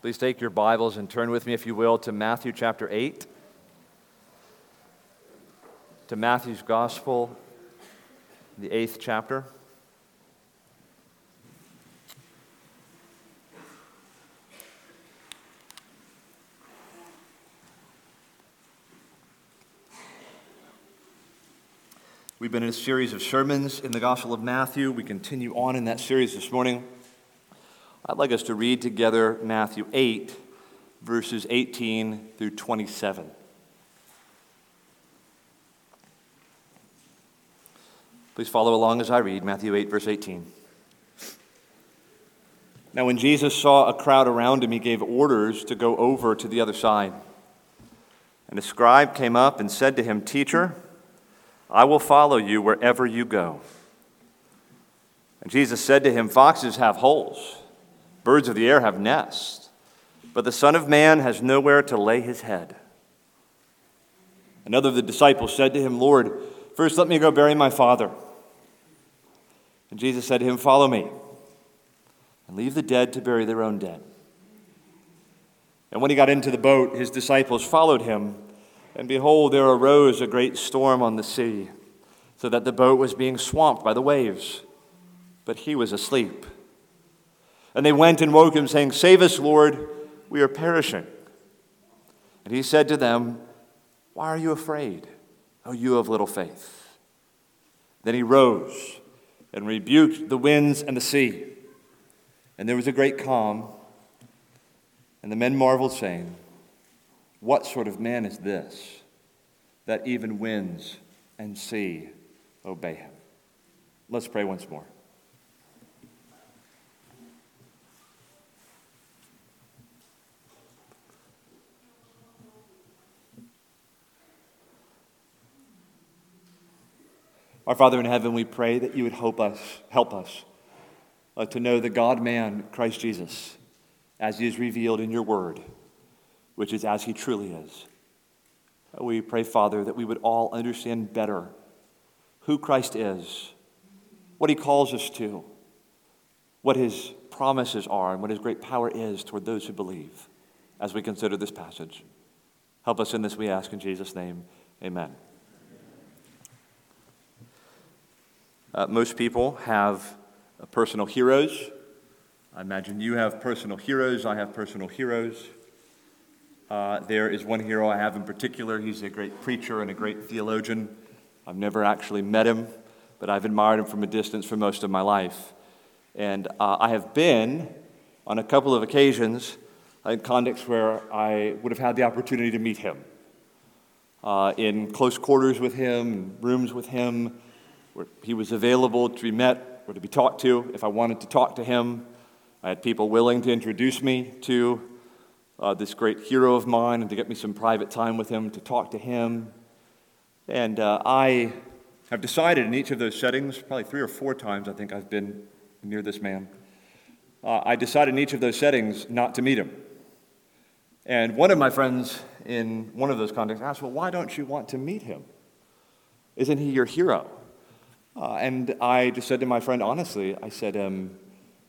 Please take your Bibles and turn with me, if you will, to Matthew chapter 8. To Matthew's Gospel, the eighth chapter. We've been in a series of sermons in the Gospel of Matthew. We continue on in that series this morning. I'd like us to read together Matthew 8, verses 18 through 27. Please follow along as I read Matthew 8, verse 18. Now, when Jesus saw a crowd around him, he gave orders to go over to the other side. And a scribe came up and said to him, Teacher, I will follow you wherever you go. And Jesus said to him, Foxes have holes, birds of the air have nests, but the Son of Man has nowhere to lay his head. Another of the disciples said to him, Lord, first let me go bury my father. And Jesus said to him, Follow me, and leave the dead to bury their own dead. And when he got into the boat, his disciples followed him. And behold, there arose a great storm on the sea, so that the boat was being swamped by the waves. But he was asleep. And they went and woke him, saying, Save us, Lord, we are perishing. And he said to them, Why are you afraid, O you of little faith? Then he rose and rebuked the winds and the sea. And there was a great calm. And the men marveled, saying, what sort of man is this that even winds and sea obey him? Let's pray once more. Our Father in heaven, we pray that you would help us, help us uh, to know the God man, Christ Jesus, as he is revealed in your word which is as he truly is. We pray, Father, that we would all understand better who Christ is, what he calls us to, what his promises are, and what his great power is toward those who believe as we consider this passage. Help us in this, we ask in Jesus' name. Amen. Uh, most people have uh, personal heroes. I imagine you have personal heroes. I have personal heroes. Uh, there is one hero I have in particular. He's a great preacher and a great theologian. I've never actually met him, but I've admired him from a distance for most of my life. And uh, I have been, on a couple of occasions, in contexts where I would have had the opportunity to meet him. Uh, in close quarters with him, rooms with him, where he was available to be met or to be talked to if I wanted to talk to him. I had people willing to introduce me to uh, this great hero of mine and to get me some private time with him, to talk to him. And uh, I have decided in each of those settings, probably three or four times I think I've been near this man, uh, I decided in each of those settings not to meet him. And one of my friends in one of those contexts asked, Well, why don't you want to meet him? Isn't he your hero? Uh, and I just said to my friend, honestly, I said, um,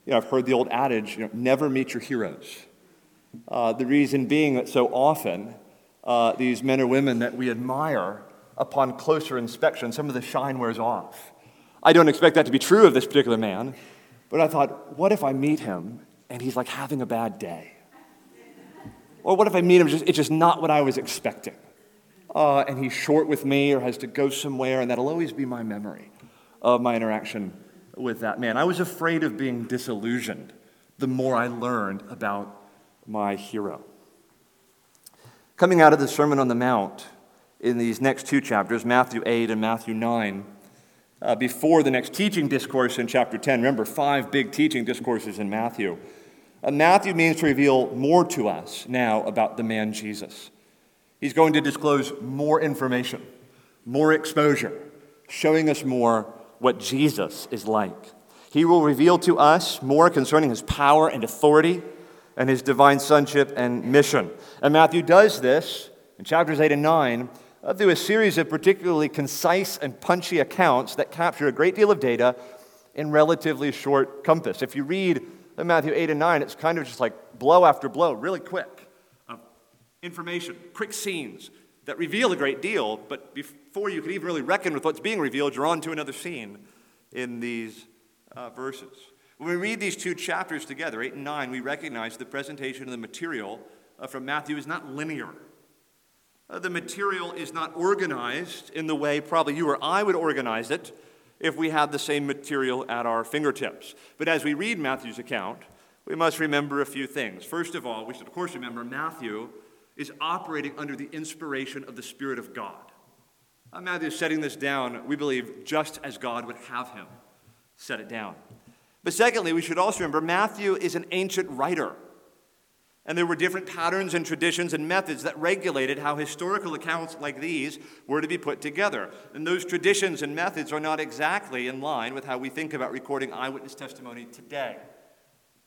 You know, I've heard the old adage, you know, never meet your heroes. Uh, the reason being that so often uh, these men or women that we admire, upon closer inspection, some of the shine wears off. I don't expect that to be true of this particular man, but I thought, what if I meet him and he's like having a bad day? Or what if I meet him, it's just not what I was expecting? Uh, and he's short with me or has to go somewhere, and that'll always be my memory of my interaction with that man. I was afraid of being disillusioned the more I learned about my hero. Coming out of the Sermon on the Mount in these next two chapters, Matthew 8 and Matthew 9, uh, before the next teaching discourse in chapter 10, remember, five big teaching discourses in Matthew. Uh, Matthew means to reveal more to us now about the man Jesus. He's going to disclose more information, more exposure, showing us more what Jesus is like. He will reveal to us more concerning his power and authority and his divine sonship and mission. And Matthew does this in chapters 8 and 9 uh, through a series of particularly concise and punchy accounts that capture a great deal of data in relatively short compass. If you read Matthew 8 and 9, it's kind of just like blow after blow, really quick. Of information, quick scenes that reveal a great deal, but before you can even really reckon with what's being revealed, you're on to another scene in these uh, verses. When we read these two chapters together, 8 and 9, we recognize the presentation of the material uh, from Matthew is not linear. Uh, the material is not organized in the way probably you or I would organize it if we had the same material at our fingertips. But as we read Matthew's account, we must remember a few things. First of all, we should, of course, remember Matthew is operating under the inspiration of the Spirit of God. Matthew is setting this down, we believe, just as God would have him set it down. But secondly, we should also remember Matthew is an ancient writer. And there were different patterns and traditions and methods that regulated how historical accounts like these were to be put together. And those traditions and methods are not exactly in line with how we think about recording eyewitness testimony today.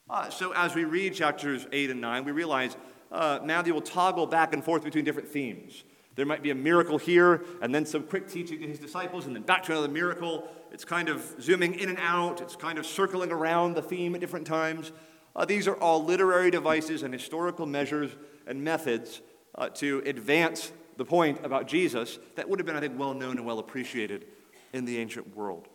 Uh, so as we read chapters 8 and 9, we realize uh, Matthew will toggle back and forth between different themes. There might be a miracle here, and then some quick teaching to his disciples, and then back to another miracle. It's kind of zooming in and out, it's kind of circling around the theme at different times. Uh, these are all literary devices and historical measures and methods uh, to advance the point about Jesus that would have been, I think, well known and well appreciated in the ancient world.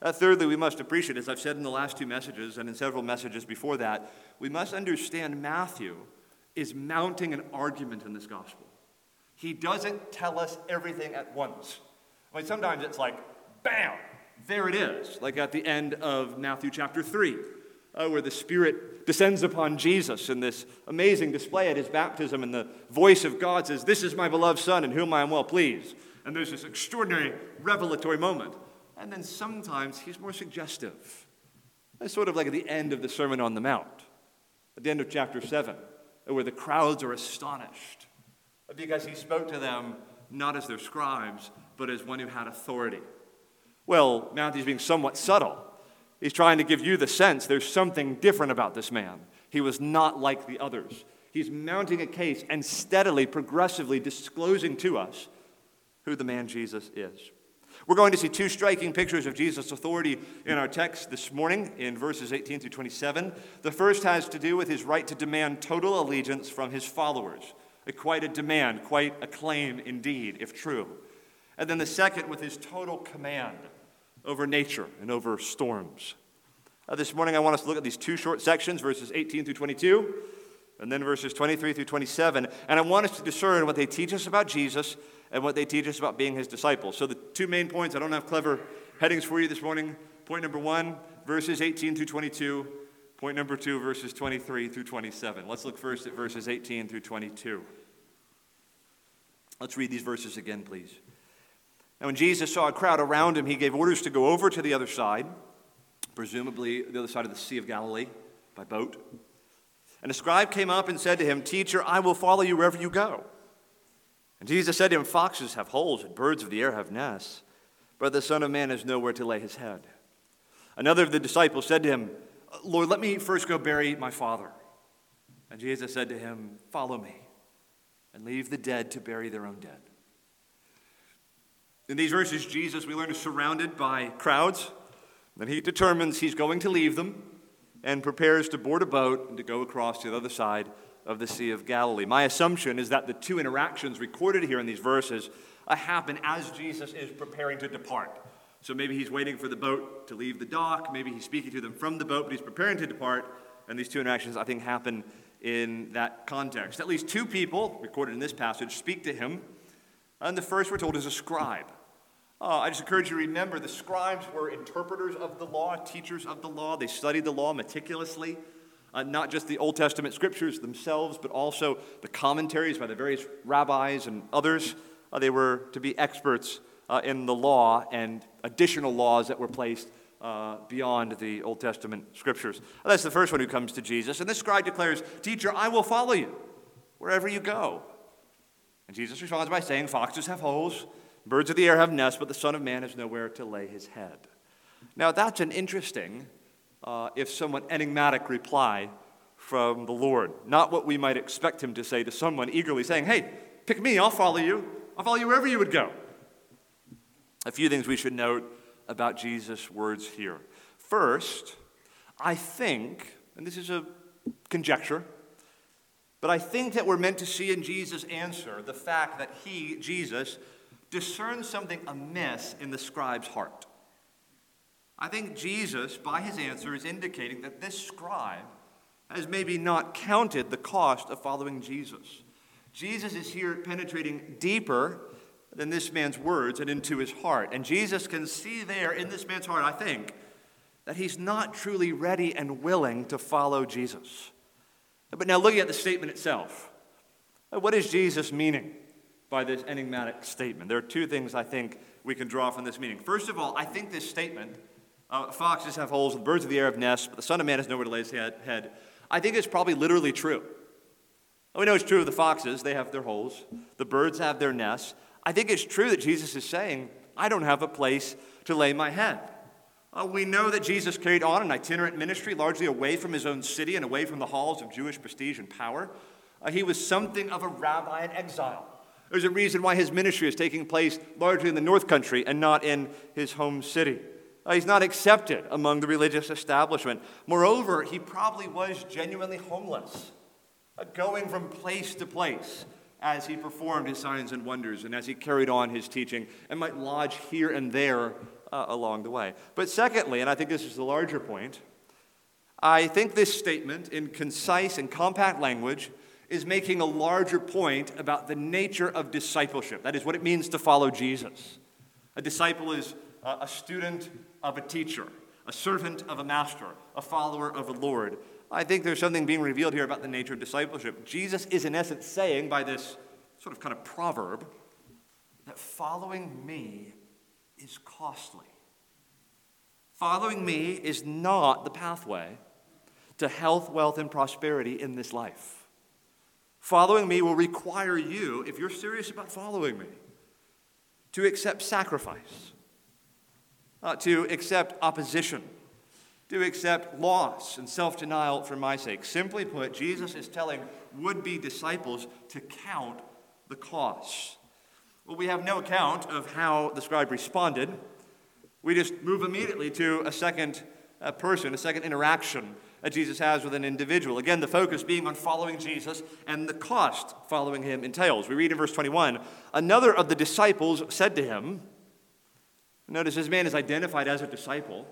Uh, thirdly, we must appreciate, as I've said in the last two messages and in several messages before that, we must understand Matthew is mounting an argument in this gospel. He doesn't tell us everything at once. I mean, sometimes it's like, bam, there it is, like at the end of Matthew chapter 3, uh, where the Spirit descends upon Jesus in this amazing display at his baptism, and the voice of God says, This is my beloved Son, in whom I am well pleased. And there's this extraordinary revelatory moment. And then sometimes he's more suggestive. It's sort of like at the end of the Sermon on the Mount, at the end of chapter 7, where the crowds are astonished because he spoke to them not as their scribes, but as one who had authority. Well, Matthew's being somewhat subtle. He's trying to give you the sense there's something different about this man. He was not like the others. He's mounting a case and steadily, progressively disclosing to us who the man Jesus is. We're going to see two striking pictures of Jesus' authority in our text this morning in verses 18 through 27. The first has to do with his right to demand total allegiance from his followers. Quite a demand, quite a claim indeed, if true. And then the second with his total command over nature and over storms. Uh, this morning, I want us to look at these two short sections, verses 18 through 22, and then verses 23 through 27. And I want us to discern what they teach us about Jesus and what they teach us about being his disciples. So, the two main points, I don't have clever headings for you this morning. Point number one, verses 18 through 22. Point number two, verses 23 through 27. Let's look first at verses 18 through 22. Let's read these verses again, please. Now, when Jesus saw a crowd around him, he gave orders to go over to the other side, presumably the other side of the Sea of Galilee, by boat. And a scribe came up and said to him, Teacher, I will follow you wherever you go. And Jesus said to him, Foxes have holes, and birds of the air have nests, but the Son of Man has nowhere to lay his head. Another of the disciples said to him, Lord, let me first go bury my father. And Jesus said to him, Follow me and leave the dead to bury their own dead. In these verses, Jesus, we learn, is surrounded by crowds. Then he determines he's going to leave them and prepares to board a boat and to go across to the other side of the Sea of Galilee. My assumption is that the two interactions recorded here in these verses uh, happen as Jesus is preparing to depart. So maybe he's waiting for the boat to leave the dock, maybe he's speaking to them from the boat, but he's preparing to depart. And these two interactions, I think, happen in that context. At least two people, recorded in this passage, speak to him. And the first, we're told, is a scribe. Uh, I just encourage you to remember the scribes were interpreters of the law, teachers of the law. They studied the law meticulously, uh, not just the Old Testament scriptures themselves, but also the commentaries by the various rabbis and others. Uh, they were to be experts uh, in the law and additional laws that were placed uh, beyond the Old Testament scriptures. That's the first one who comes to Jesus. And this scribe declares, Teacher, I will follow you wherever you go. And Jesus responds by saying, Foxes have holes, birds of the air have nests, but the Son of Man has nowhere to lay his head. Now, that's an interesting, uh, if somewhat enigmatic reply from the Lord. Not what we might expect him to say to someone eagerly saying, Hey, pick me, I'll follow you. I'll follow you wherever you would go. A few things we should note about Jesus' words here. First, I think and this is a conjecture, but I think that we're meant to see in Jesus' answer the fact that he, Jesus, discerns something amiss in the scribe's heart. I think Jesus, by his answer, is indicating that this scribe has maybe not counted the cost of following Jesus. Jesus is here penetrating deeper than this man's words and into his heart. And Jesus can see there in this man's heart, I think, that he's not truly ready and willing to follow Jesus. But now, looking at the statement itself, what is Jesus meaning by this enigmatic statement? There are two things I think we can draw from this meaning. First of all, I think this statement uh, foxes have holes, and birds of the air have nests, but the Son of Man has nowhere to lay his head. I think it's probably literally true. We know it's true of the foxes, they have their holes, the birds have their nests. I think it's true that Jesus is saying, I don't have a place to lay my head. Uh, we know that Jesus carried on an itinerant ministry, largely away from his own city and away from the halls of Jewish prestige and power. Uh, he was something of a rabbi in exile. There's a reason why his ministry is taking place largely in the North Country and not in his home city. Uh, he's not accepted among the religious establishment. Moreover, he probably was genuinely homeless, uh, going from place to place as he performed his signs and wonders and as he carried on his teaching and might lodge here and there uh, along the way. But secondly, and I think this is the larger point, I think this statement in concise and compact language is making a larger point about the nature of discipleship. That is what it means to follow Jesus. A disciple is a student of a teacher, a servant of a master, a follower of a Lord. I think there's something being revealed here about the nature of discipleship. Jesus is, in essence, saying by this sort of kind of proverb that following me is costly. Following me is not the pathway to health, wealth, and prosperity in this life. Following me will require you, if you're serious about following me, to accept sacrifice uh, to accept opposition, to accept loss and self denial for my sake. Simply put, Jesus is telling would be disciples to count the costs. Well, we have no account of how the scribe responded. We just move immediately to a second uh, person, a second interaction that Jesus has with an individual. Again, the focus being on following Jesus and the cost following him entails. We read in verse 21 Another of the disciples said to him, Notice this man is identified as a disciple.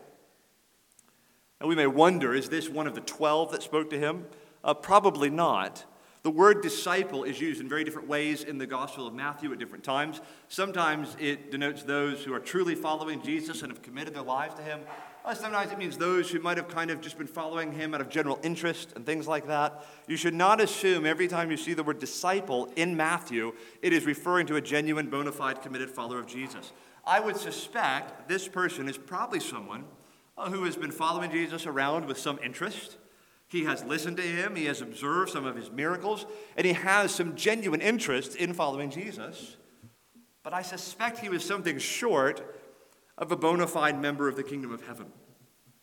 And we may wonder is this one of the 12 that spoke to him? Uh, probably not. The word disciple is used in very different ways in the Gospel of Matthew at different times. Sometimes it denotes those who are truly following Jesus and have committed their lives to him. Uh, sometimes it means those who might have kind of just been following him out of general interest and things like that. You should not assume every time you see the word disciple in Matthew, it is referring to a genuine, bona fide, committed follower of Jesus. I would suspect this person is probably someone who has been following Jesus around with some interest. He has listened to him, he has observed some of his miracles, and he has some genuine interest in following Jesus. But I suspect he was something short of a bona fide member of the kingdom of heaven,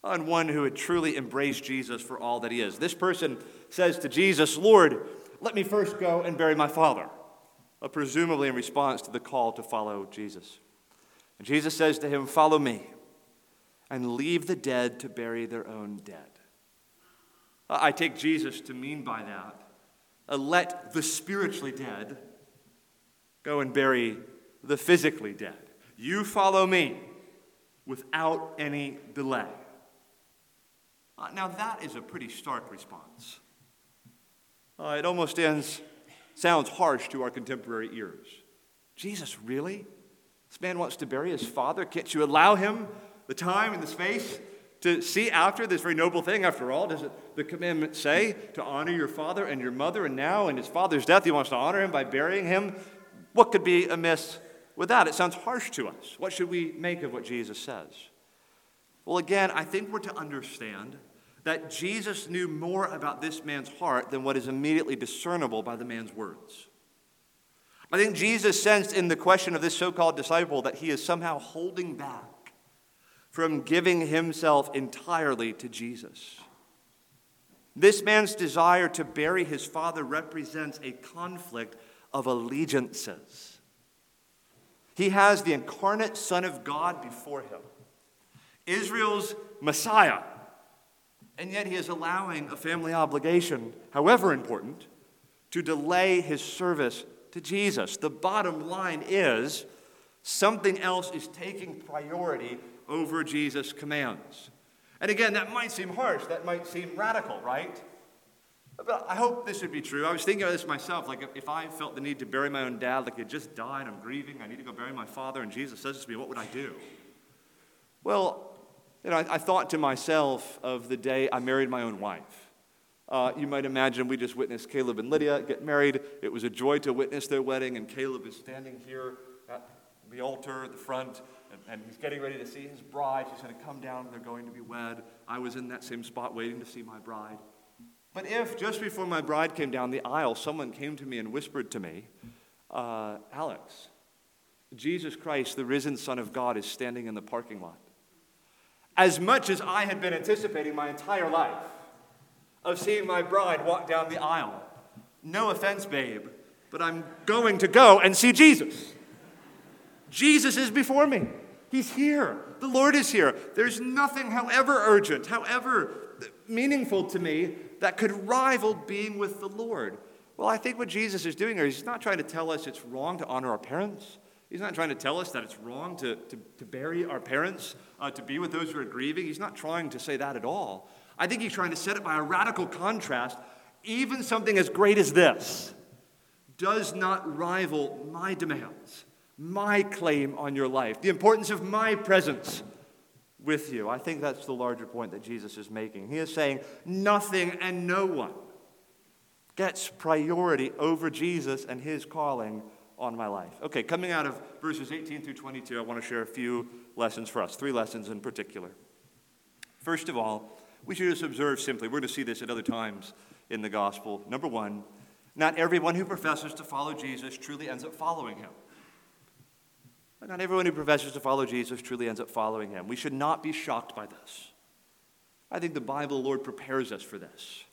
and one who had truly embraced Jesus for all that he is. This person says to Jesus, Lord, let me first go and bury my father, uh, presumably in response to the call to follow Jesus. And Jesus says to him, Follow me and leave the dead to bury their own dead. I take Jesus to mean by that, uh, let the spiritually dead go and bury the physically dead. You follow me without any delay. Uh, now, that is a pretty stark response. Uh, it almost ends, sounds harsh to our contemporary ears. Jesus, really? This man wants to bury his father. Can't you allow him the time and the space to see after this very noble thing? After all, does it, the commandment say to honor your father and your mother? And now, in his father's death, he wants to honor him by burying him. What could be amiss with that? It sounds harsh to us. What should we make of what Jesus says? Well, again, I think we're to understand that Jesus knew more about this man's heart than what is immediately discernible by the man's words. I think Jesus sensed in the question of this so called disciple that he is somehow holding back from giving himself entirely to Jesus. This man's desire to bury his father represents a conflict of allegiances. He has the incarnate Son of God before him, Israel's Messiah, And yet he is allowing a family obligation, however important, to delay his service to Jesus. The bottom line is something else is taking priority over Jesus' commands. And again, that might seem harsh, that might seem radical, right? But I hope this would be true. I was thinking of this myself. Like, if I felt the need to bury my own dad, like he just died, I'm grieving, I need to go bury my father, and Jesus says to me, What would I do? Well, you know, I, I thought to myself of the day I married my own wife. Uh, you might imagine we just witnessed Caleb and Lydia get married. It was a joy to witness their wedding, and Caleb is standing here at the altar at the front, and, and he's getting ready to see his bride. She's going to come down, they're going to be wed. I was in that same spot waiting to see my bride. But if just before my bride came down the aisle, someone came to me and whispered to me, uh, Alex, Jesus Christ, the risen Son of God, is standing in the parking lot. As much as I had been anticipating my entire life, of seeing my bride walk down the aisle. No offense, babe, but I'm going to go and see Jesus. Jesus is before me. He's here. The Lord is here. There's nothing, however urgent, however meaningful to me, that could rival being with the Lord. Well, I think what Jesus is doing here, he's not trying to tell us it's wrong to honor our parents. He's not trying to tell us that it's wrong to, to, to bury our parents, uh, to be with those who are grieving. He's not trying to say that at all. I think he's trying to set it by a radical contrast. Even something as great as this does not rival my demands, my claim on your life, the importance of my presence with you. I think that's the larger point that Jesus is making. He is saying nothing and no one gets priority over Jesus and his calling on my life. Okay, coming out of verses 18 through 22, I want to share a few lessons for us, three lessons in particular. First of all, we should just observe simply. We're going to see this at other times in the gospel. Number one, not everyone who professes to follow Jesus truly ends up following him. Not everyone who professes to follow Jesus truly ends up following him. We should not be shocked by this. I think the Bible, the Lord, prepares us for this.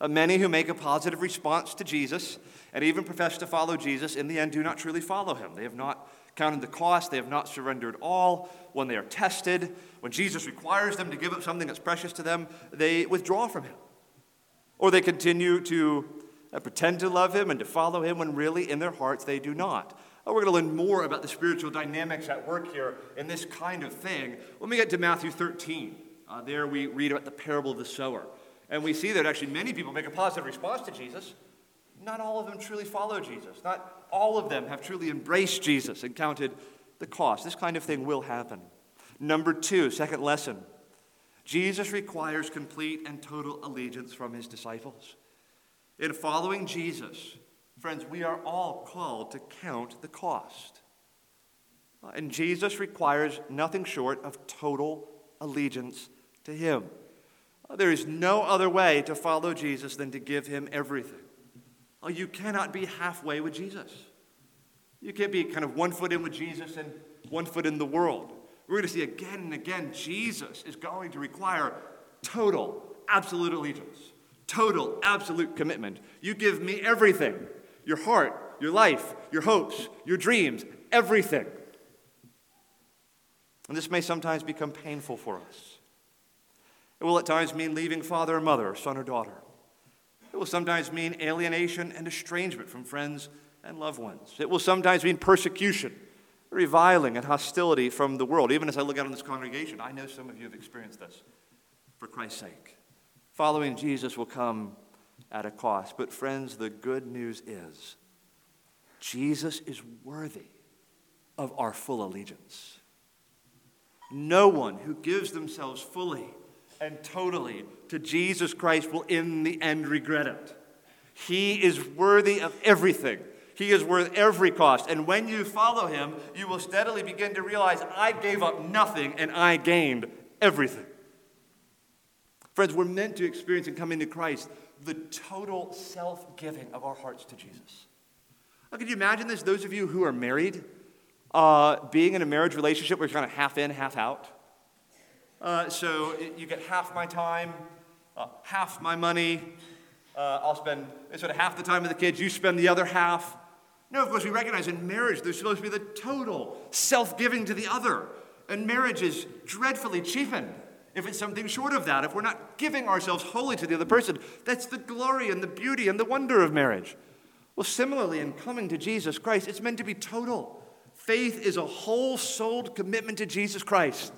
Uh, many who make a positive response to Jesus and even profess to follow Jesus, in the end, do not truly follow him. They have not counted the cost, they have not surrendered all. When they are tested, when Jesus requires them to give up something that's precious to them, they withdraw from him. Or they continue to uh, pretend to love him and to follow him when really in their hearts they do not. Oh, we're going to learn more about the spiritual dynamics at work here in this kind of thing. Let me get to Matthew 13. Uh, there we read about the parable of the sower. And we see that actually many people make a positive response to Jesus. Not all of them truly follow Jesus. Not all of them have truly embraced Jesus and counted the cost. This kind of thing will happen. Number two, second lesson Jesus requires complete and total allegiance from his disciples. In following Jesus, friends, we are all called to count the cost. And Jesus requires nothing short of total allegiance to him. There is no other way to follow Jesus than to give him everything. Oh, you cannot be halfway with Jesus. You can't be kind of one foot in with Jesus and one foot in the world. We're going to see again and again Jesus is going to require total, absolute allegiance, total, absolute commitment. You give me everything your heart, your life, your hopes, your dreams, everything. And this may sometimes become painful for us. It will at times mean leaving father or mother, son or daughter. It will sometimes mean alienation and estrangement from friends and loved ones. It will sometimes mean persecution, reviling, and hostility from the world. Even as I look out on this congregation, I know some of you have experienced this for Christ's sake. Following Jesus will come at a cost. But, friends, the good news is Jesus is worthy of our full allegiance. No one who gives themselves fully and totally to Jesus Christ will in the end regret it. He is worthy of everything. He is worth every cost. And when you follow him, you will steadily begin to realize I gave up nothing and I gained everything. Friends, we're meant to experience in coming to Christ the total self giving of our hearts to Jesus. Now, could you imagine this? Those of you who are married, uh, being in a marriage relationship where you're kind of half in, half out. Uh, so you get half my time, uh, half my money. Uh, I'll spend sort of half the time with the kids, you spend the other half. No, of course, we recognize in marriage there's supposed to be the total self giving to the other. And marriage is dreadfully cheapened if it's something short of that, if we're not giving ourselves wholly to the other person, that's the glory and the beauty and the wonder of marriage. Well, similarly, in coming to Jesus Christ, it's meant to be total. Faith is a whole souled commitment to Jesus Christ,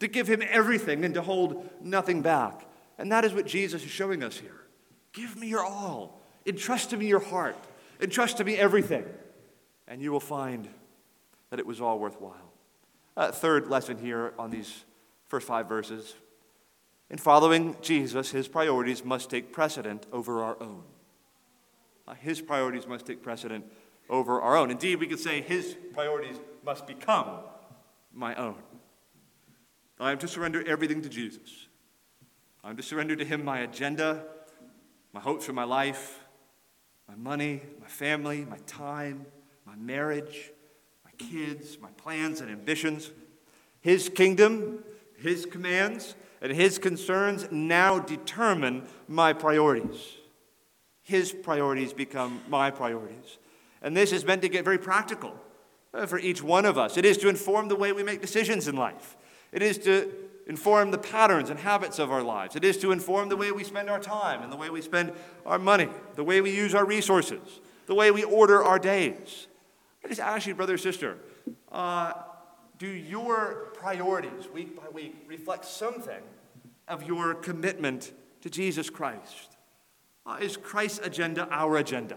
to give him everything and to hold nothing back. And that is what Jesus is showing us here. Give me your all. Entrust to me your heart. Entrust to me everything. And you will find that it was all worthwhile. Uh, third lesson here on these first five verses. In following Jesus, his priorities must take precedent over our own. His priorities must take precedent over our own. Indeed, we could say his priorities must become my own. I am to surrender everything to Jesus. I am to surrender to him my agenda, my hopes for my life, my money, my family, my time, my marriage, my kids, my plans and ambitions. His kingdom, his commands, and his concerns now determine my priorities. His priorities become my priorities. And this is meant to get very practical uh, for each one of us. It is to inform the way we make decisions in life, it is to inform the patterns and habits of our lives, it is to inform the way we spend our time and the way we spend our money, the way we use our resources, the way we order our days. I just ask you, brother sister, uh, do your priorities week by week reflect something of your commitment to Jesus Christ? Uh, is Christ's agenda our agenda?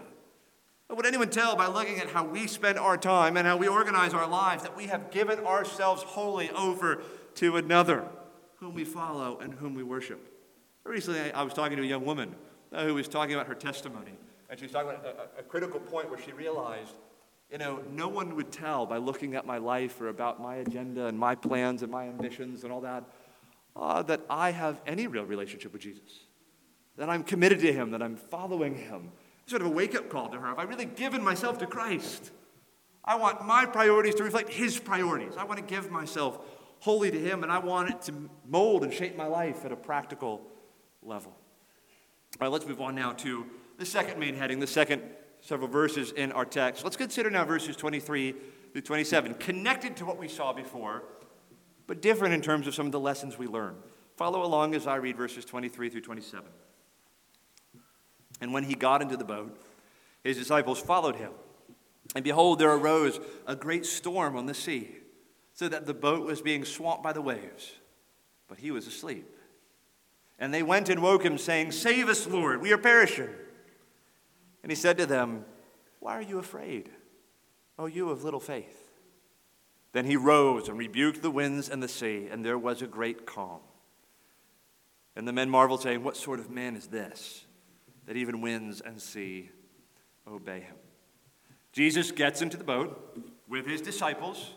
Would anyone tell by looking at how we spend our time and how we organize our lives that we have given ourselves wholly over to another whom we follow and whom we worship? Recently, I was talking to a young woman uh, who was talking about her testimony. And she was talking about a, a critical point where she realized, you know, no one would tell by looking at my life or about my agenda and my plans and my ambitions and all that, uh, that I have any real relationship with Jesus, that I'm committed to Him, that I'm following Him sort of a wake up call to her. Have I really given myself to Christ? I want my priorities to reflect His priorities. I want to give myself wholly to Him, and I want it to mold and shape my life at a practical level. All right, let's move on now to the second main heading, the second several verses in our text. Let's consider now verses 23 through 27, connected to what we saw before, but different in terms of some of the lessons we learn. Follow along as I read verses 23 through 27. And when he got into the boat, his disciples followed him. And behold, there arose a great storm on the sea, so that the boat was being swamped by the waves. But he was asleep. And they went and woke him, saying, Save us, Lord, we are perishing. And he said to them, Why are you afraid, O you of little faith? Then he rose and rebuked the winds and the sea, and there was a great calm. And the men marveled, saying, What sort of man is this? that even winds and sea obey him. Jesus gets into the boat with his disciples,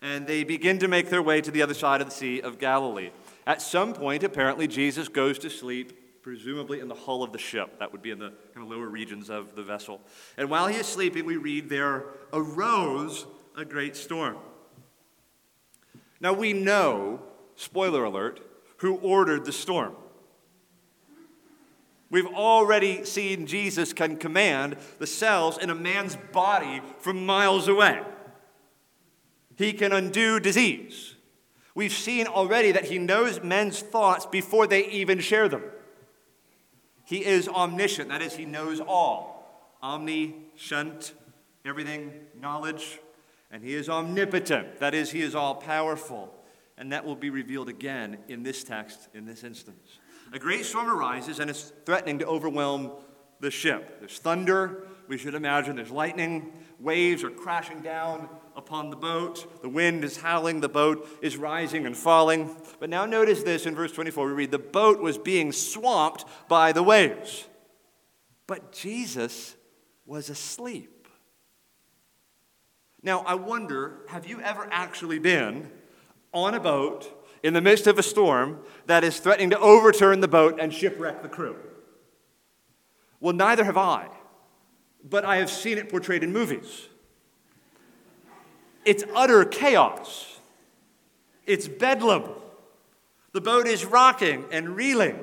and they begin to make their way to the other side of the Sea of Galilee. At some point, apparently, Jesus goes to sleep, presumably in the hull of the ship. That would be in the kind of lower regions of the vessel. And while he is sleeping, we read, there arose a great storm. Now, we know, spoiler alert, who ordered the storm. We've already seen Jesus can command the cells in a man's body from miles away. He can undo disease. We've seen already that he knows men's thoughts before they even share them. He is omniscient, that is, he knows all. Omniscient, everything, knowledge. And he is omnipotent, that is, he is all powerful. And that will be revealed again in this text, in this instance. A great storm arises and it's threatening to overwhelm the ship. There's thunder, we should imagine there's lightning, waves are crashing down upon the boat, the wind is howling, the boat is rising and falling. But now notice this in verse 24 we read, The boat was being swamped by the waves. But Jesus was asleep. Now, I wonder have you ever actually been on a boat in the midst of a storm that is threatening to overturn the boat and shipwreck the crew? Well, neither have I, but I have seen it portrayed in movies. It's utter chaos, it's bedlam. The boat is rocking and reeling.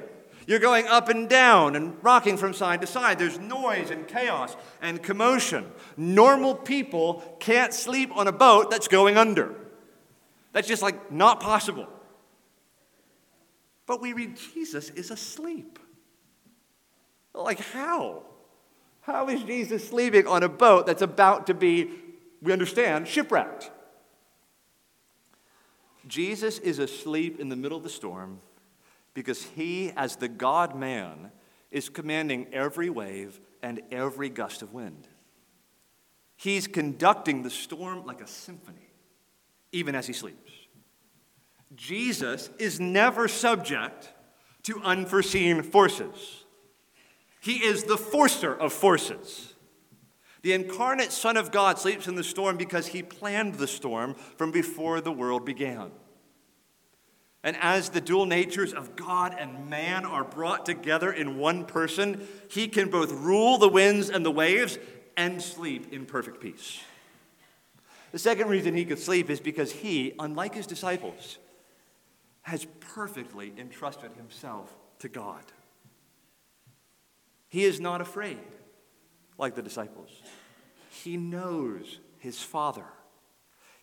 You're going up and down and rocking from side to side. There's noise and chaos and commotion. Normal people can't sleep on a boat that's going under. That's just like not possible. But we read Jesus is asleep. Like, how? How is Jesus sleeping on a boat that's about to be, we understand, shipwrecked? Jesus is asleep in the middle of the storm because he, as the God man, is commanding every wave and every gust of wind. He's conducting the storm like a symphony, even as he sleeps. Jesus is never subject to unforeseen forces. He is the forcer of forces. The incarnate Son of God sleeps in the storm because he planned the storm from before the world began. And as the dual natures of God and man are brought together in one person, he can both rule the winds and the waves and sleep in perfect peace. The second reason he could sleep is because he, unlike his disciples, has perfectly entrusted himself to God. He is not afraid like the disciples. He knows his Father.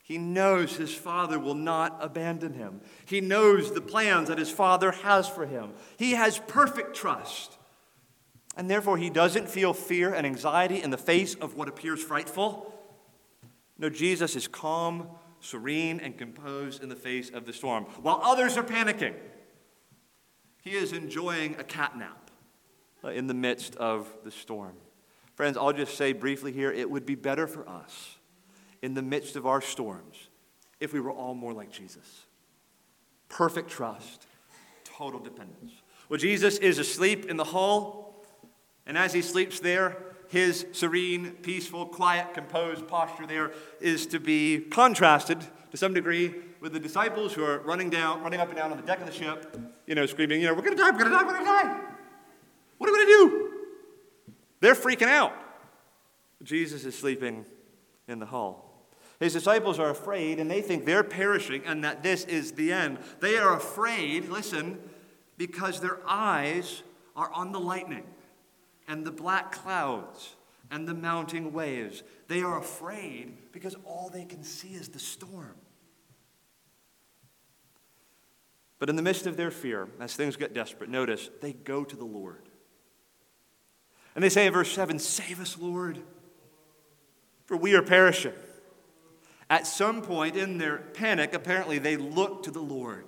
He knows his Father will not abandon him. He knows the plans that his Father has for him. He has perfect trust. And therefore, he doesn't feel fear and anxiety in the face of what appears frightful. No, Jesus is calm, serene, and composed in the face of the storm. While others are panicking, he is enjoying a cat nap uh, in the midst of the storm. Friends, I'll just say briefly here it would be better for us in the midst of our storms if we were all more like Jesus. Perfect trust, total dependence. Well, Jesus is asleep in the hall, and as he sleeps there, his serene, peaceful, quiet, composed posture there is to be contrasted to some degree with the disciples who are running down, running up and down on the deck of the ship, you know, screaming, you know, we're gonna die, we're gonna die, we're gonna die. What are we gonna do? They're freaking out. Jesus is sleeping in the hall. His disciples are afraid and they think they're perishing and that this is the end. They are afraid, listen, because their eyes are on the lightning and the black clouds and the mounting waves. They are afraid because all they can see is the storm. But in the midst of their fear, as things get desperate, notice they go to the Lord. And they say in verse 7 Save us, Lord, for we are perishing. At some point in their panic, apparently they look to the Lord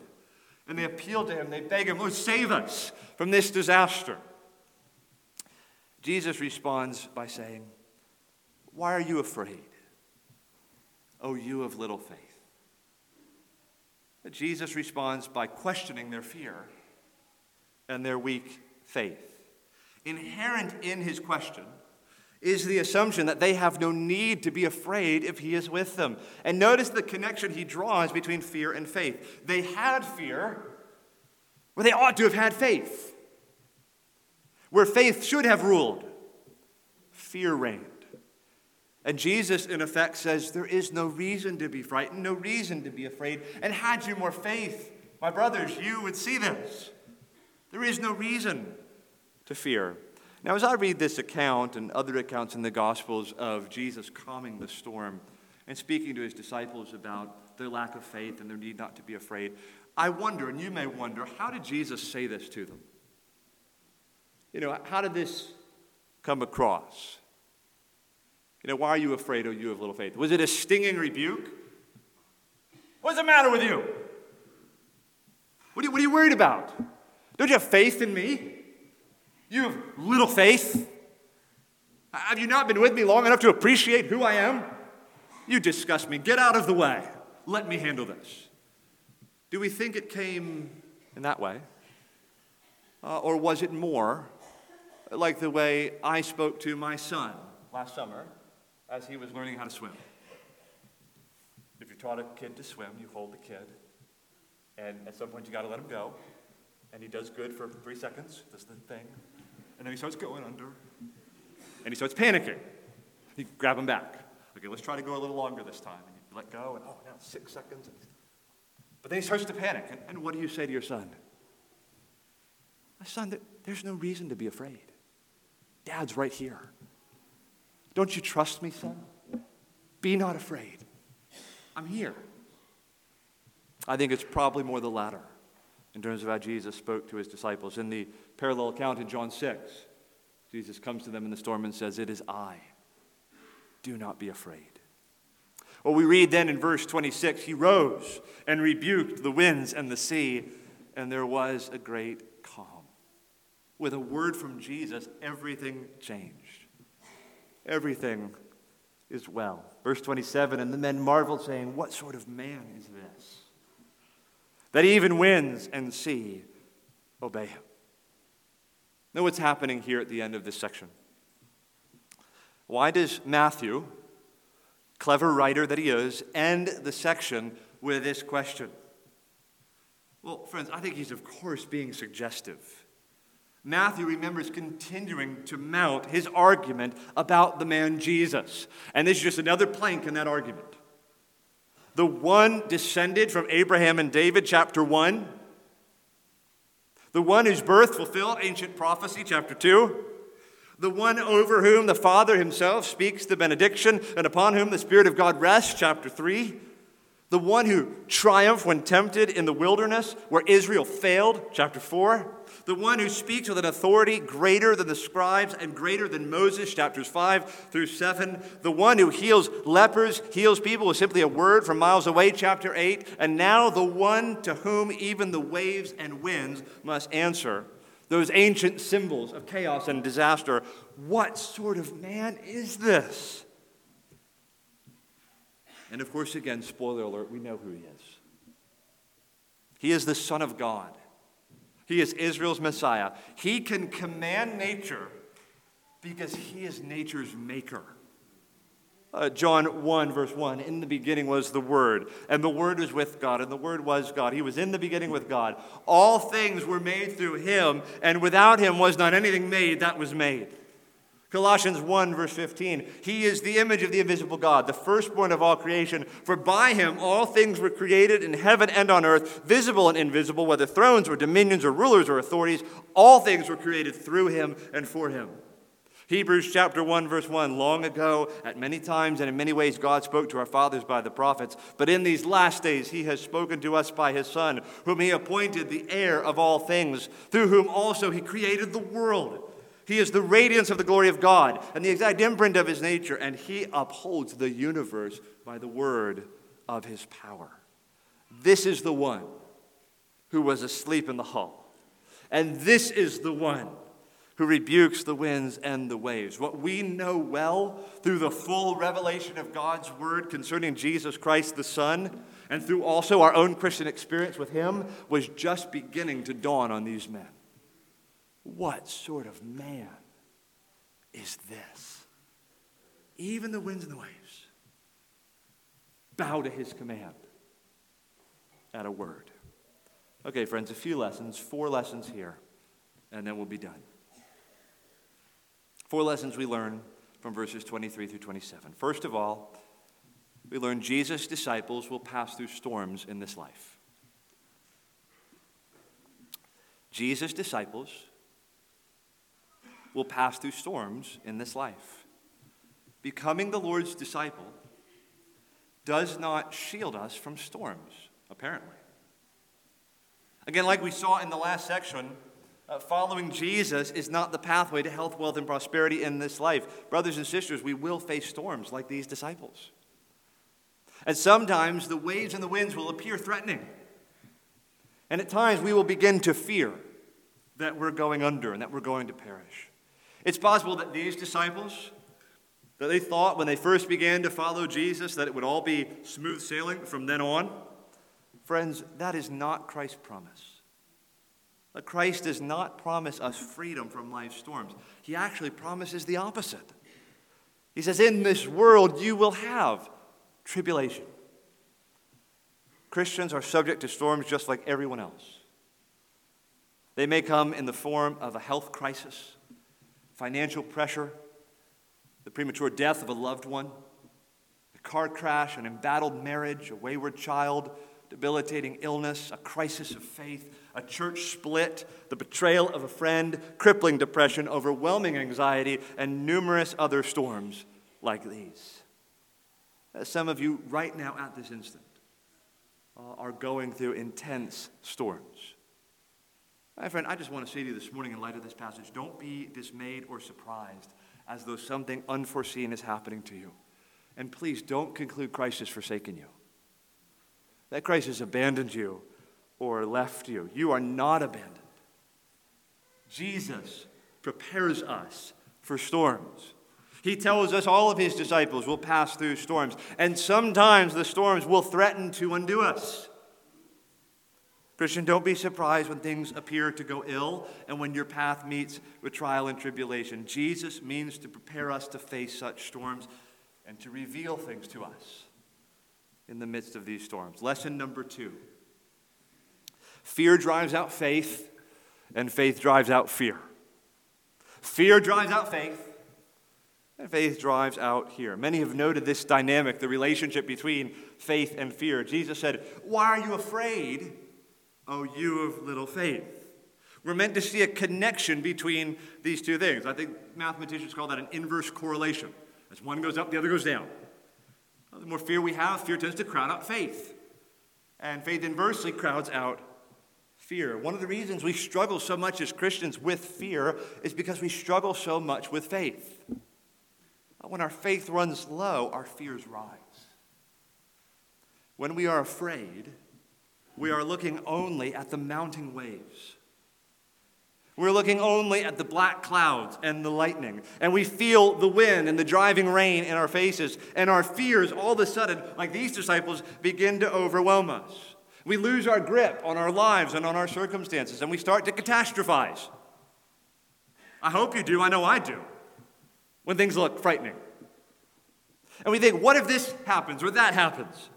and they appeal to Him. They beg Him, Lord, save us from this disaster. Jesus responds by saying, Why are you afraid, O you of little faith? Jesus responds by questioning their fear and their weak faith. Inherent in his question is the assumption that they have no need to be afraid if he is with them. And notice the connection he draws between fear and faith. They had fear where they ought to have had faith, where faith should have ruled. Fear reigned. And Jesus, in effect, says there is no reason to be frightened, no reason to be afraid. And had you more faith, my brothers, you would see this. There is no reason to fear. Now, as I read this account and other accounts in the Gospels of Jesus calming the storm and speaking to his disciples about their lack of faith and their need not to be afraid, I wonder, and you may wonder, how did Jesus say this to them? You know, how did this come across? You know, why are you afraid, oh, you of little faith? Was it a stinging rebuke? What's the matter with you? What are you, what are you worried about? Don't you have faith in me? You have little faith. Have you not been with me long enough to appreciate who I am? You disgust me. Get out of the way. Let me handle this. Do we think it came in that way? Uh, or was it more like the way I spoke to my son last summer as he was learning how to swim? If you taught a kid to swim, you hold the kid, and at some point you got to let him go, and he does good for three seconds, does the thing, and then he starts going under. And he starts panicking. You grab him back. Okay, let's try to go a little longer this time. And you let go, and oh, now six seconds. But then he starts to panic. And, and what do you say to your son? My son, there's no reason to be afraid. Dad's right here. Don't you trust me, son? Be not afraid. I'm here. I think it's probably more the latter. In terms of how Jesus spoke to his disciples. In the parallel account in John 6, Jesus comes to them in the storm and says, It is I. Do not be afraid. Well, we read then in verse 26 He rose and rebuked the winds and the sea, and there was a great calm. With a word from Jesus, everything changed. Everything is well. Verse 27 And the men marveled, saying, What sort of man is this? That even winds and sea obey him. Know what's happening here at the end of this section? Why does Matthew, clever writer that he is, end the section with this question? Well, friends, I think he's, of course, being suggestive. Matthew remembers continuing to mount his argument about the man Jesus. And this is just another plank in that argument the one descended from Abraham and David, chapter 1, the one whose birth fulfilled ancient prophecy, chapter 2, the one over whom the Father himself speaks the benediction and upon whom the Spirit of God rests, chapter 3, the one who triumphed when tempted in the wilderness where Israel failed, chapter 4, the one who speaks with an authority greater than the scribes and greater than Moses, chapters 5 through 7. The one who heals lepers, heals people with simply a word from miles away, chapter 8. And now the one to whom even the waves and winds must answer. Those ancient symbols of chaos and disaster. What sort of man is this? And of course, again, spoiler alert, we know who he is. He is the Son of God. He is Israel's Messiah. He can command nature because he is nature's maker. Uh, John 1, verse 1 In the beginning was the Word, and the Word was with God, and the Word was God. He was in the beginning with God. All things were made through him, and without him was not anything made that was made. Colossians 1, verse 15. He is the image of the invisible God, the firstborn of all creation. For by him all things were created in heaven and on earth, visible and invisible, whether thrones or dominions or rulers or authorities. All things were created through him and for him. Hebrews chapter 1, verse 1 Long ago, at many times and in many ways, God spoke to our fathers by the prophets. But in these last days, he has spoken to us by his Son, whom he appointed the heir of all things, through whom also he created the world. He is the radiance of the glory of God and the exact imprint of his nature, and he upholds the universe by the word of his power. This is the one who was asleep in the hall. And this is the one who rebukes the winds and the waves. What we know well through the full revelation of God's word concerning Jesus Christ the Son, and through also our own Christian experience with him, was just beginning to dawn on these men. What sort of man is this? Even the winds and the waves bow to his command at a word. Okay, friends, a few lessons, four lessons here, and then we'll be done. Four lessons we learn from verses 23 through 27. First of all, we learn Jesus' disciples will pass through storms in this life. Jesus' disciples will pass through storms in this life. Becoming the Lord's disciple does not shield us from storms, apparently. Again, like we saw in the last section, uh, following Jesus is not the pathway to health, wealth, and prosperity in this life. Brothers and sisters, we will face storms like these disciples. And sometimes the waves and the winds will appear threatening. And at times we will begin to fear that we're going under and that we're going to perish. It's possible that these disciples, that they thought when they first began to follow Jesus that it would all be smooth sailing from then on. Friends, that is not Christ's promise. Christ does not promise us freedom from life's storms. He actually promises the opposite. He says, In this world you will have tribulation. Christians are subject to storms just like everyone else. They may come in the form of a health crisis, financial pressure, the premature death of a loved one, a car crash, an embattled marriage, a wayward child, debilitating illness, a crisis of faith, a church split, the betrayal of a friend, crippling depression, overwhelming anxiety, and numerous other storms like these. Uh, some of you, right now at this instant, uh, are going through intense storms. My friend, I just want to say to you this morning, in light of this passage, don't be dismayed or surprised as though something unforeseen is happening to you. And please don't conclude Christ has forsaken you, that Christ has abandoned you or left you. You are not abandoned. Jesus prepares us for storms. He tells us all of his disciples will pass through storms, and sometimes the storms will threaten to undo us. Christian, don't be surprised when things appear to go ill and when your path meets with trial and tribulation. Jesus means to prepare us to face such storms and to reveal things to us in the midst of these storms. Lesson number two fear drives out faith, and faith drives out fear. Fear drives out faith, and faith drives out fear. Many have noted this dynamic, the relationship between faith and fear. Jesus said, Why are you afraid? Oh, you of little faith. We're meant to see a connection between these two things. I think mathematicians call that an inverse correlation. As one goes up, the other goes down. The more fear we have, fear tends to crowd out faith. And faith inversely crowds out fear. One of the reasons we struggle so much as Christians with fear is because we struggle so much with faith. When our faith runs low, our fears rise. When we are afraid, we are looking only at the mounting waves. We're looking only at the black clouds and the lightning. And we feel the wind and the driving rain in our faces. And our fears, all of a sudden, like these disciples, begin to overwhelm us. We lose our grip on our lives and on our circumstances, and we start to catastrophize. I hope you do. I know I do. When things look frightening. And we think, what if this happens or that happens?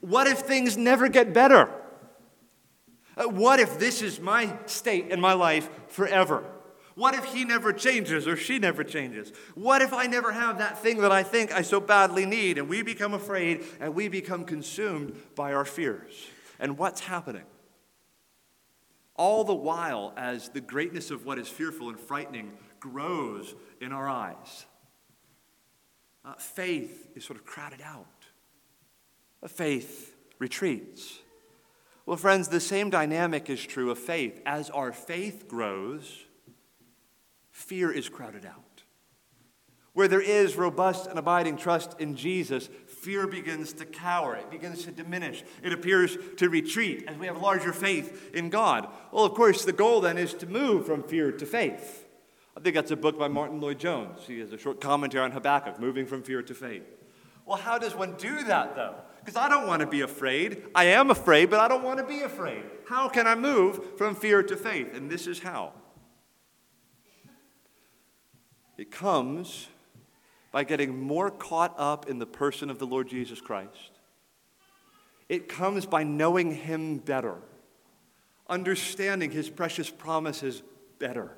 What if things never get better? Uh, what if this is my state in my life forever? What if he never changes or she never changes? What if I never have that thing that I think I so badly need? And we become afraid and we become consumed by our fears. And what's happening? All the while, as the greatness of what is fearful and frightening grows in our eyes, uh, faith is sort of crowded out faith retreats. Well, friends, the same dynamic is true of faith. As our faith grows, fear is crowded out. Where there is robust and abiding trust in Jesus, fear begins to cower. It begins to diminish. It appears to retreat as we have larger faith in God. Well, of course, the goal then is to move from fear to faith. I think that's a book by Martyn Lloyd-Jones. He has a short commentary on Habakkuk, Moving from Fear to Faith. Well, how does one do that, though? Because I don't want to be afraid. I am afraid, but I don't want to be afraid. How can I move from fear to faith? And this is how it comes by getting more caught up in the person of the Lord Jesus Christ. It comes by knowing Him better, understanding His precious promises better,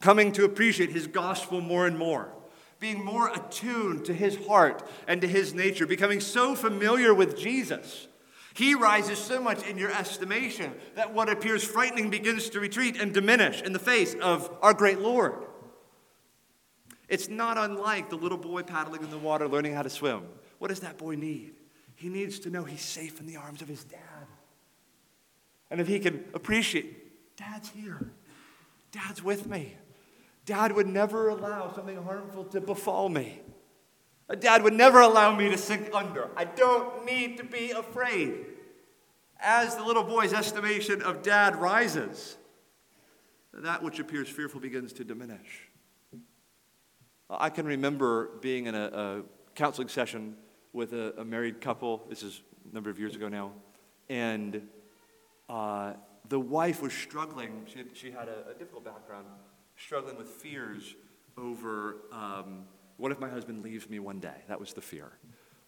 coming to appreciate His gospel more and more being more attuned to his heart and to his nature, becoming so familiar with Jesus. He rises so much in your estimation that what appears frightening begins to retreat and diminish in the face of our great Lord. It's not unlike the little boy paddling in the water learning how to swim. What does that boy need? He needs to know he's safe in the arms of his dad. And if he can appreciate, Dad's here, Dad's with me. Dad would never allow something harmful to befall me. A dad would never allow me to sink under. I don't need to be afraid. As the little boy's estimation of dad rises, that which appears fearful begins to diminish. I can remember being in a, a counseling session with a, a, married couple. This is a number of years ago now. And uh, the wife was struggling. She had, she had a, a difficult background struggling with fears over um, what if my husband leaves me one day? That was the fear.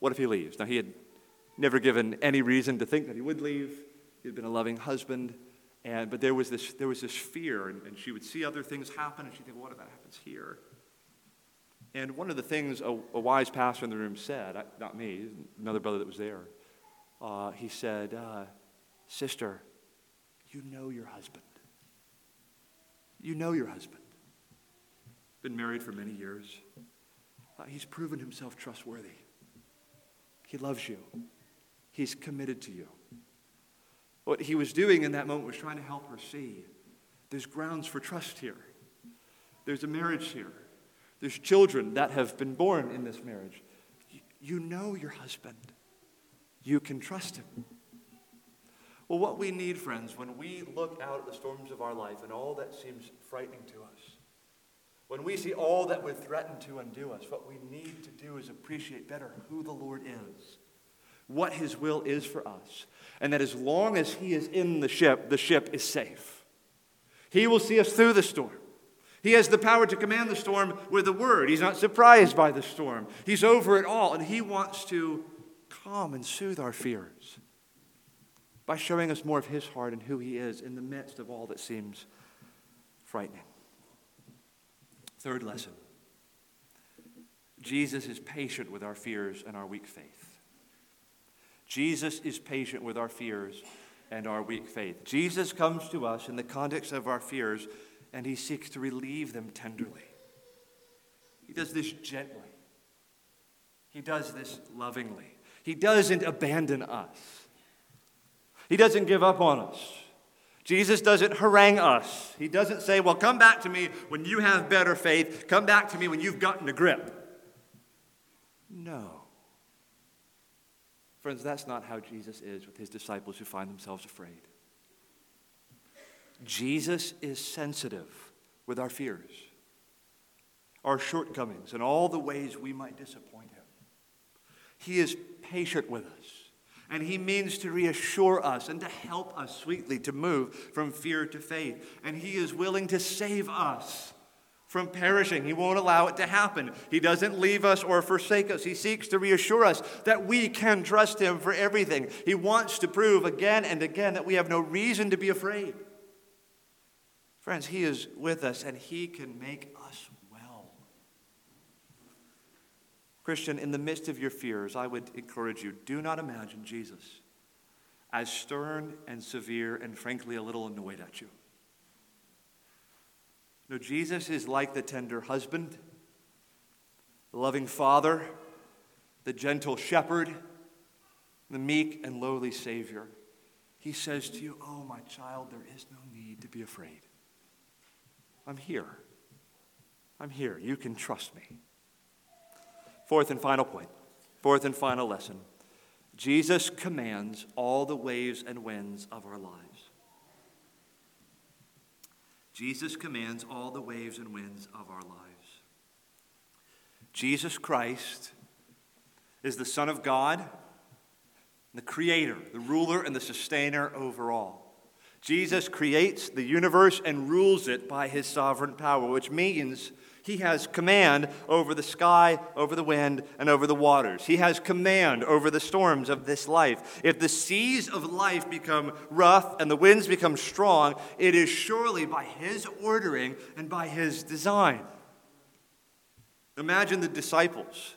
What if he leaves? Now, he had never given any reason to think that he would leave. He had been a loving husband. And, but there was this, there was this fear, and, and she would see other things happen, and she'd think, well, what if that happens here? And one of the things a, a wise pastor in the room said, not me, another brother that was there, uh, he said, uh, Sister, you know your husband. You know your husband. Been married for many years. Uh, he's proven himself trustworthy. He loves you. He's committed to you. What he was doing in that moment was trying to help her see there's grounds for trust here. There's a marriage here. There's children that have been born in this marriage. You know your husband. You can trust him. Well, what we need, friends, when we look out at the storms of our life and all that seems frightening to us, when we see all that would threaten to undo us, what we need to do is appreciate better who the Lord is, what his will is for us, and that as long as he is in the ship, the ship is safe. He will see us through the storm. He has the power to command the storm with a word. He's not surprised by the storm. He's over it all, and He wants to calm and soothe our fears by showing us more of His heart and who He is in the midst of all that seems frightening. Third lesson Jesus is patient with our fears and our weak faith. Jesus is patient with our fears and our weak faith. Jesus comes to us in the context of our fears and he seeks to relieve them tenderly. He does this gently, he does this lovingly. He doesn't abandon us, he doesn't give up on us. Jesus doesn't harangue us. He doesn't say, Well, come back to me when you have better faith. Come back to me when you've gotten a grip. No. Friends, that's not how Jesus is with his disciples who find themselves afraid. Jesus is sensitive with our fears, our shortcomings, and all the ways we might disappoint him. He is patient with us, and he means to reassure us and to help us sweetly to move from fear to faith. And he is willing to save us from perishing. He won't allow it to happen. He doesn't leave us or forsake us. He seeks to reassure us that we can trust Him for everything. He wants to prove again and again that we have no reason to be afraid. Friends, He is with us and He can make us well. Christian, in the midst of your fears, I would encourage you do not imagine Jesus as stern and severe and frankly a little annoyed at you. No, Jesus is like the tender husband, the loving father, the gentle shepherd, the meek and lowly Savior. He says to you, Oh, my child, there is no need to be afraid. I'm here. I'm here. You can trust me. Fourth and final point, fourth and final lesson Jesus commands all the waves and winds of our lives. Jesus commands all the waves and winds of our lives. Jesus Christ is the Son of God, the Creator, the ruler, and the sustainer over all. Jesus creates the universe and rules it by his sovereign power, which means he has command over the sky, over the wind, and over the waters. He has command over the storms of this life. If the seas of life become rough and the winds become strong, it is surely by his ordering and by his design. Imagine the disciples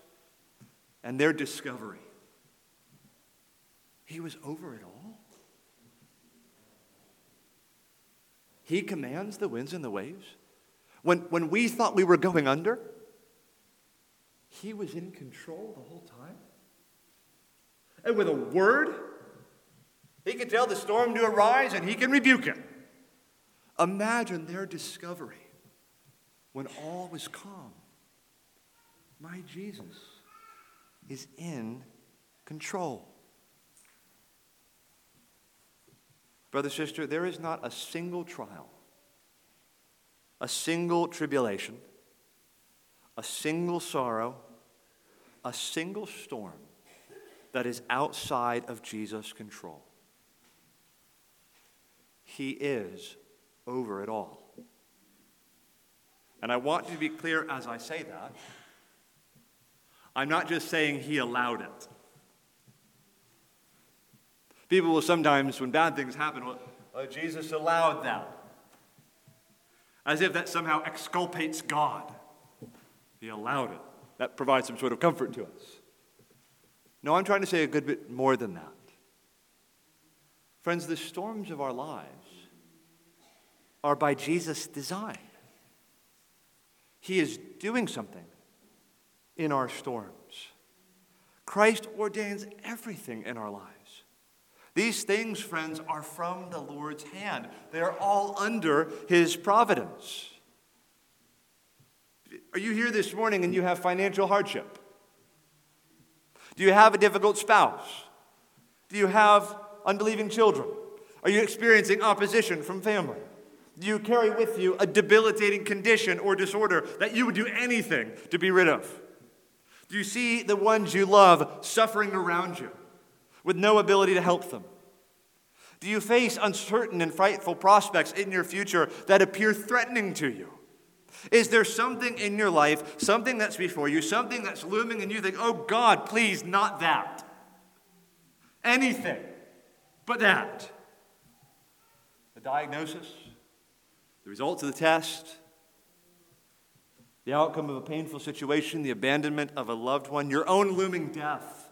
and their discovery. He was over it all. He commands the winds and the waves. When, when we thought we were going under, He was in control the whole time. And with a word, He can tell the storm to arise and He can rebuke it. Imagine their discovery when all was calm. My Jesus is in control. Brother, sister, there is not a single trial, a single tribulation, a single sorrow, a single storm that is outside of Jesus' control. He is over it all. And I want you to be clear as I say that. I'm not just saying he allowed it. People will sometimes, when bad things happen, well, oh, Jesus allowed that. As if that somehow exculpates God. He allowed it. That provides some sort of comfort to us. No, I'm trying to say a good bit more than that. Friends, the storms of our lives are by Jesus' design. He is doing something in our storms. Christ ordains everything in our lives. These things, friends, are from the Lord's hand. They are all under his providence. Are you here this morning and you have financial hardship? Do you have a difficult spouse? Do you have unbelieving children? Are you experiencing opposition from family? Do you carry with you a debilitating condition or disorder that you would do anything to be rid of? Do you see the ones you love suffering around you with no ability to help them? Do you face uncertain and frightful prospects in your future that appear threatening to you? Is there something in your life, something that's before you, something that's looming, and you think, oh God, please, not that? Anything but that. The diagnosis, the results of the test, the outcome of a painful situation, the abandonment of a loved one, your own looming death.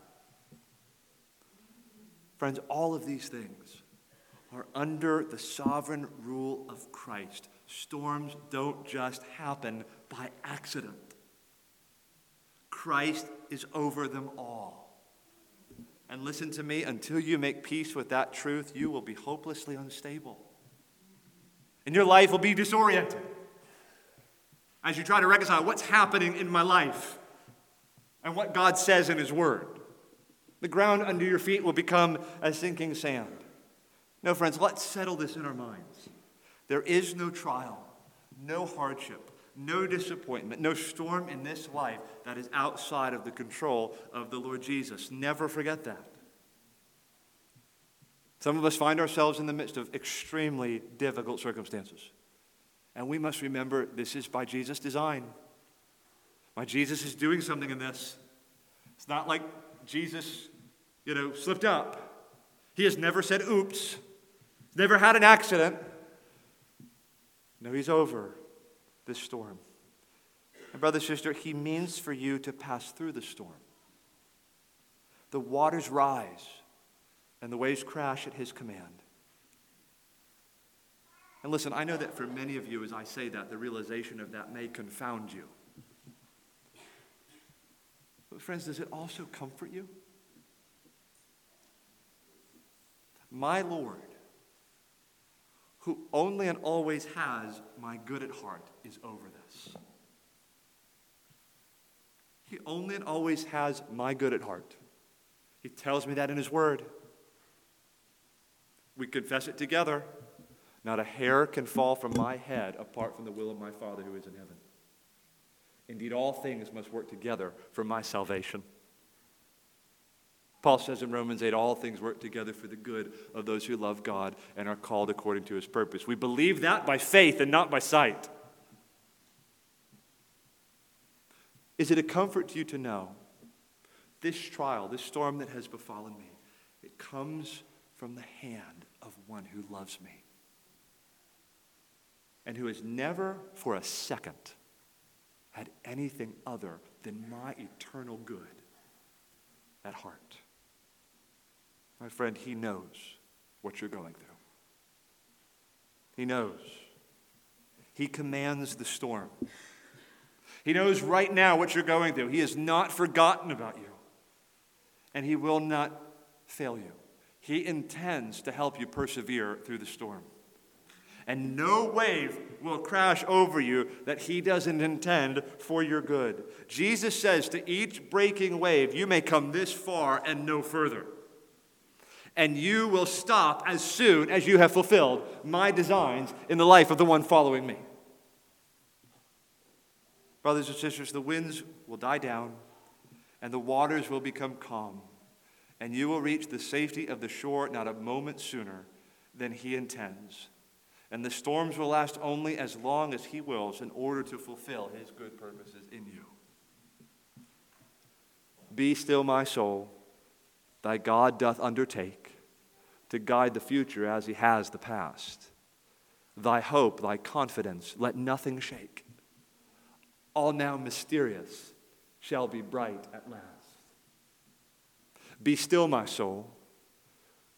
Friends, all of these things are under the sovereign rule of Christ. Storms don't just happen by accident, Christ is over them all. And listen to me, until you make peace with that truth, you will be hopelessly unstable. And your life will be disoriented as you try to reconcile what's happening in my life and what God says in His Word. The ground under your feet will become a sinking sand. No, friends, let's settle this in our minds. There is no trial, no hardship, no disappointment, no storm in this life that is outside of the control of the Lord Jesus. Never forget that. Some of us find ourselves in the midst of extremely difficult circumstances. And we must remember this is by Jesus' design. My Jesus is doing something in this. It's not like Jesus, you know, slipped up. He has never said oops. Never had an accident. No, he's over this storm. And brother, sister, he means for you to pass through the storm. The waters rise and the waves crash at his command. And listen, I know that for many of you, as I say that, the realization of that may confound you. But, friends, does it also comfort you? My Lord, who only and always has my good at heart, is over this. He only and always has my good at heart. He tells me that in His Word. We confess it together. Not a hair can fall from my head apart from the will of my Father who is in heaven. Indeed, all things must work together for my salvation. Paul says in Romans 8, all things work together for the good of those who love God and are called according to his purpose. We believe that by faith and not by sight. Is it a comfort to you to know this trial, this storm that has befallen me, it comes from the hand of one who loves me and who has never for a second had anything other than my eternal good at heart. My friend, he knows what you're going through. He knows. He commands the storm. He knows right now what you're going through. He has not forgotten about you. And he will not fail you. He intends to help you persevere through the storm. And no wave will crash over you that he doesn't intend for your good. Jesus says to each breaking wave, You may come this far and no further. And you will stop as soon as you have fulfilled my designs in the life of the one following me. Brothers and sisters, the winds will die down and the waters will become calm and you will reach the safety of the shore not a moment sooner than He intends. And the storms will last only as long as He wills in order to fulfill His good purposes in you. Be still, my soul, thy God doth undertake to guide the future as He has the past. Thy hope, thy confidence, let nothing shake. All now mysterious shall be bright at last. Be still, my soul.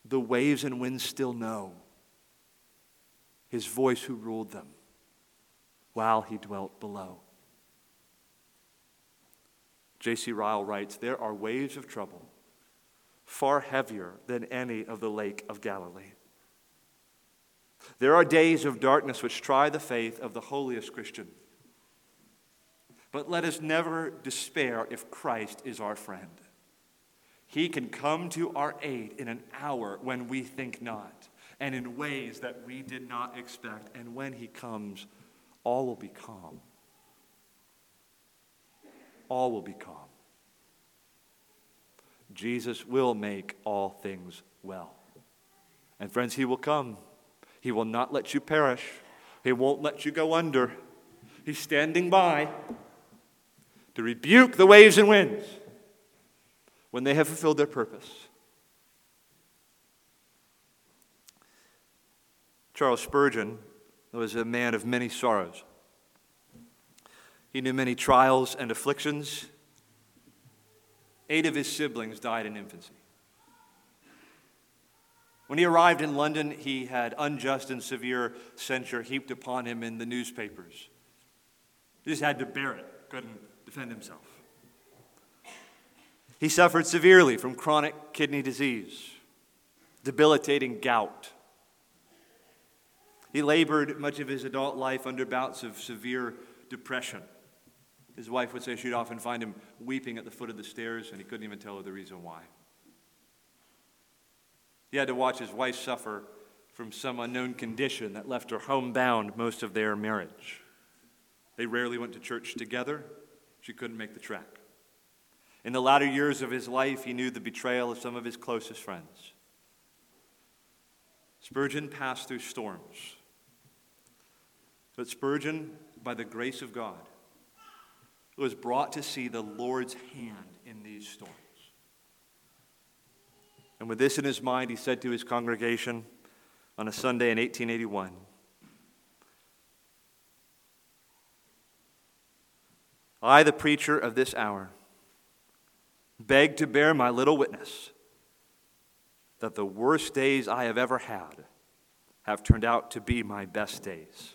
The waves and winds still know his voice who ruled them while he dwelt below. J.C. Ryle writes There are waves of trouble far heavier than any of the lake of Galilee. There are days of darkness which try the faith of the holiest Christian. But let us never despair if Christ is our friend. He can come to our aid in an hour when we think not, and in ways that we did not expect. And when He comes, all will be calm. All will be calm. Jesus will make all things well. And friends, He will come. He will not let you perish, He won't let you go under. He's standing by to rebuke the waves and winds when they have fulfilled their purpose. Charles Spurgeon was a man of many sorrows. He knew many trials and afflictions. Eight of his siblings died in infancy. When he arrived in London, he had unjust and severe censure heaped upon him in the newspapers. He just had to bear it, couldn't defend himself. He suffered severely from chronic kidney disease, debilitating gout. He labored much of his adult life under bouts of severe depression. His wife would say she'd often find him weeping at the foot of the stairs, and he couldn't even tell her the reason why. He had to watch his wife suffer from some unknown condition that left her homebound most of their marriage. They rarely went to church together. She couldn't make the trek. In the latter years of his life, he knew the betrayal of some of his closest friends. Spurgeon passed through storms. But Spurgeon, by the grace of God, was brought to see the Lord's hand in these storms. And with this in his mind, he said to his congregation on a Sunday in 1881 I, the preacher of this hour, beg to bear my little witness that the worst days I have ever had have turned out to be my best days.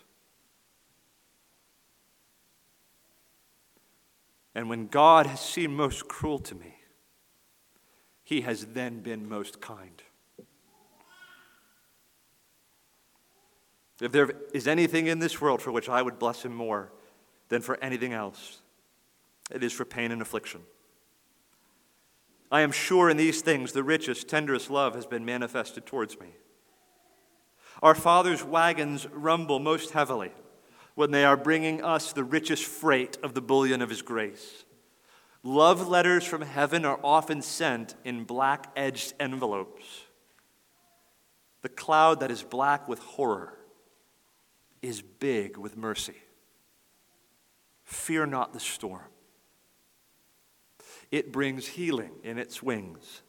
And when God has seemed most cruel to me, he has then been most kind. If there is anything in this world for which I would bless him more than for anything else, it is for pain and affliction. I am sure in these things the richest, tenderest love has been manifested towards me. Our Father's wagons rumble most heavily when they are bringing us the richest freight of the bullion of His grace. Love letters from heaven are often sent in black edged envelopes. The cloud that is black with horror is big with mercy. Fear not the storm. It brings healing in its wings.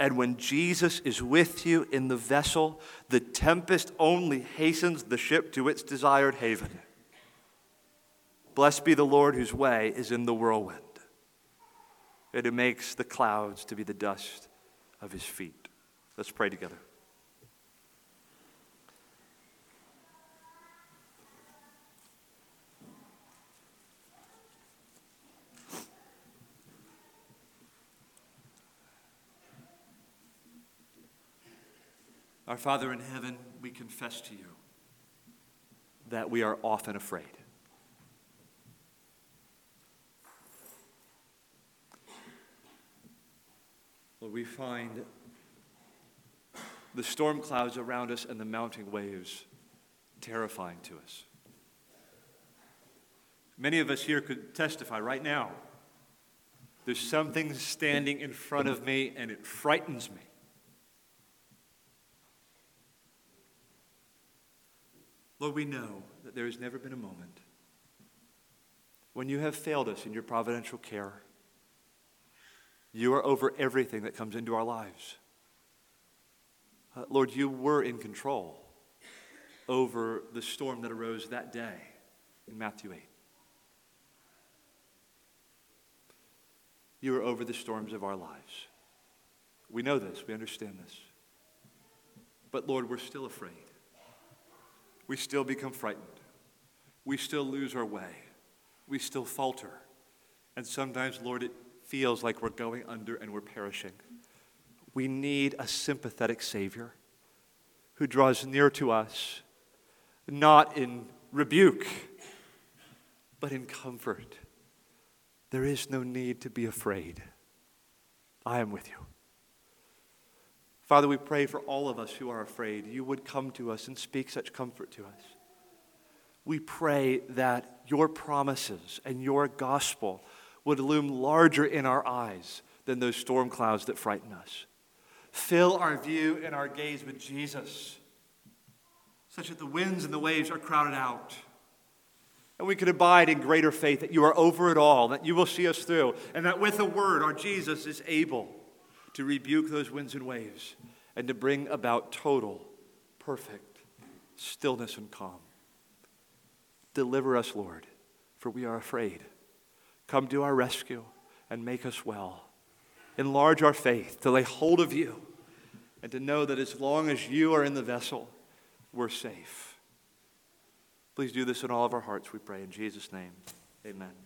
And when Jesus is with you in the vessel, the tempest only hastens the ship to its desired haven. Blessed be the Lord whose way is in the whirlwind, and who makes the clouds to be the dust of his feet. Let's pray together. Our Father in heaven, we confess to you that we are often afraid. Lord, we find the storm clouds around us and the mounting waves terrifying to us. Many of us here could testify right now. There's something standing in front of me and it frightens me. Lord, we know that there has never been a moment when you have failed us in your providential care. You are over everything that comes into our lives. Uh, Lord, you were in control over the storm that arose that day in Matthew 8. You are over the storms of our lives. We know this, we understand this. But Lord, we're still afraid we still become frightened. We still lose our way. We still falter. And sometimes, Lord, it feels like we're going under and we're perishing. We need a sympathetic Savior who draws near to us, not in rebuke, but in comfort. There is no need to be afraid. I am with you. Father, we pray for all of us who are afraid. You would come to us and speak such comfort to us. We pray that your promises and your gospel would loom larger in our eyes than those storm clouds that frighten us. Fill our view and our gaze with Jesus, such that the winds and the waves are crowded out. And we could abide in greater faith that you are over it all, that you will see us through, and that with a word, our Jesus is able to rebuke those winds and waves and to bring about total, perfect stillness and calm. Deliver us, Lord, for we are afraid. Come to our rescue and make us well. Enlarge our faith to lay hold of you and to know that as long as you are in the vessel, we're safe. Please do this in all of our hearts, we pray. In Jesus' name, amen.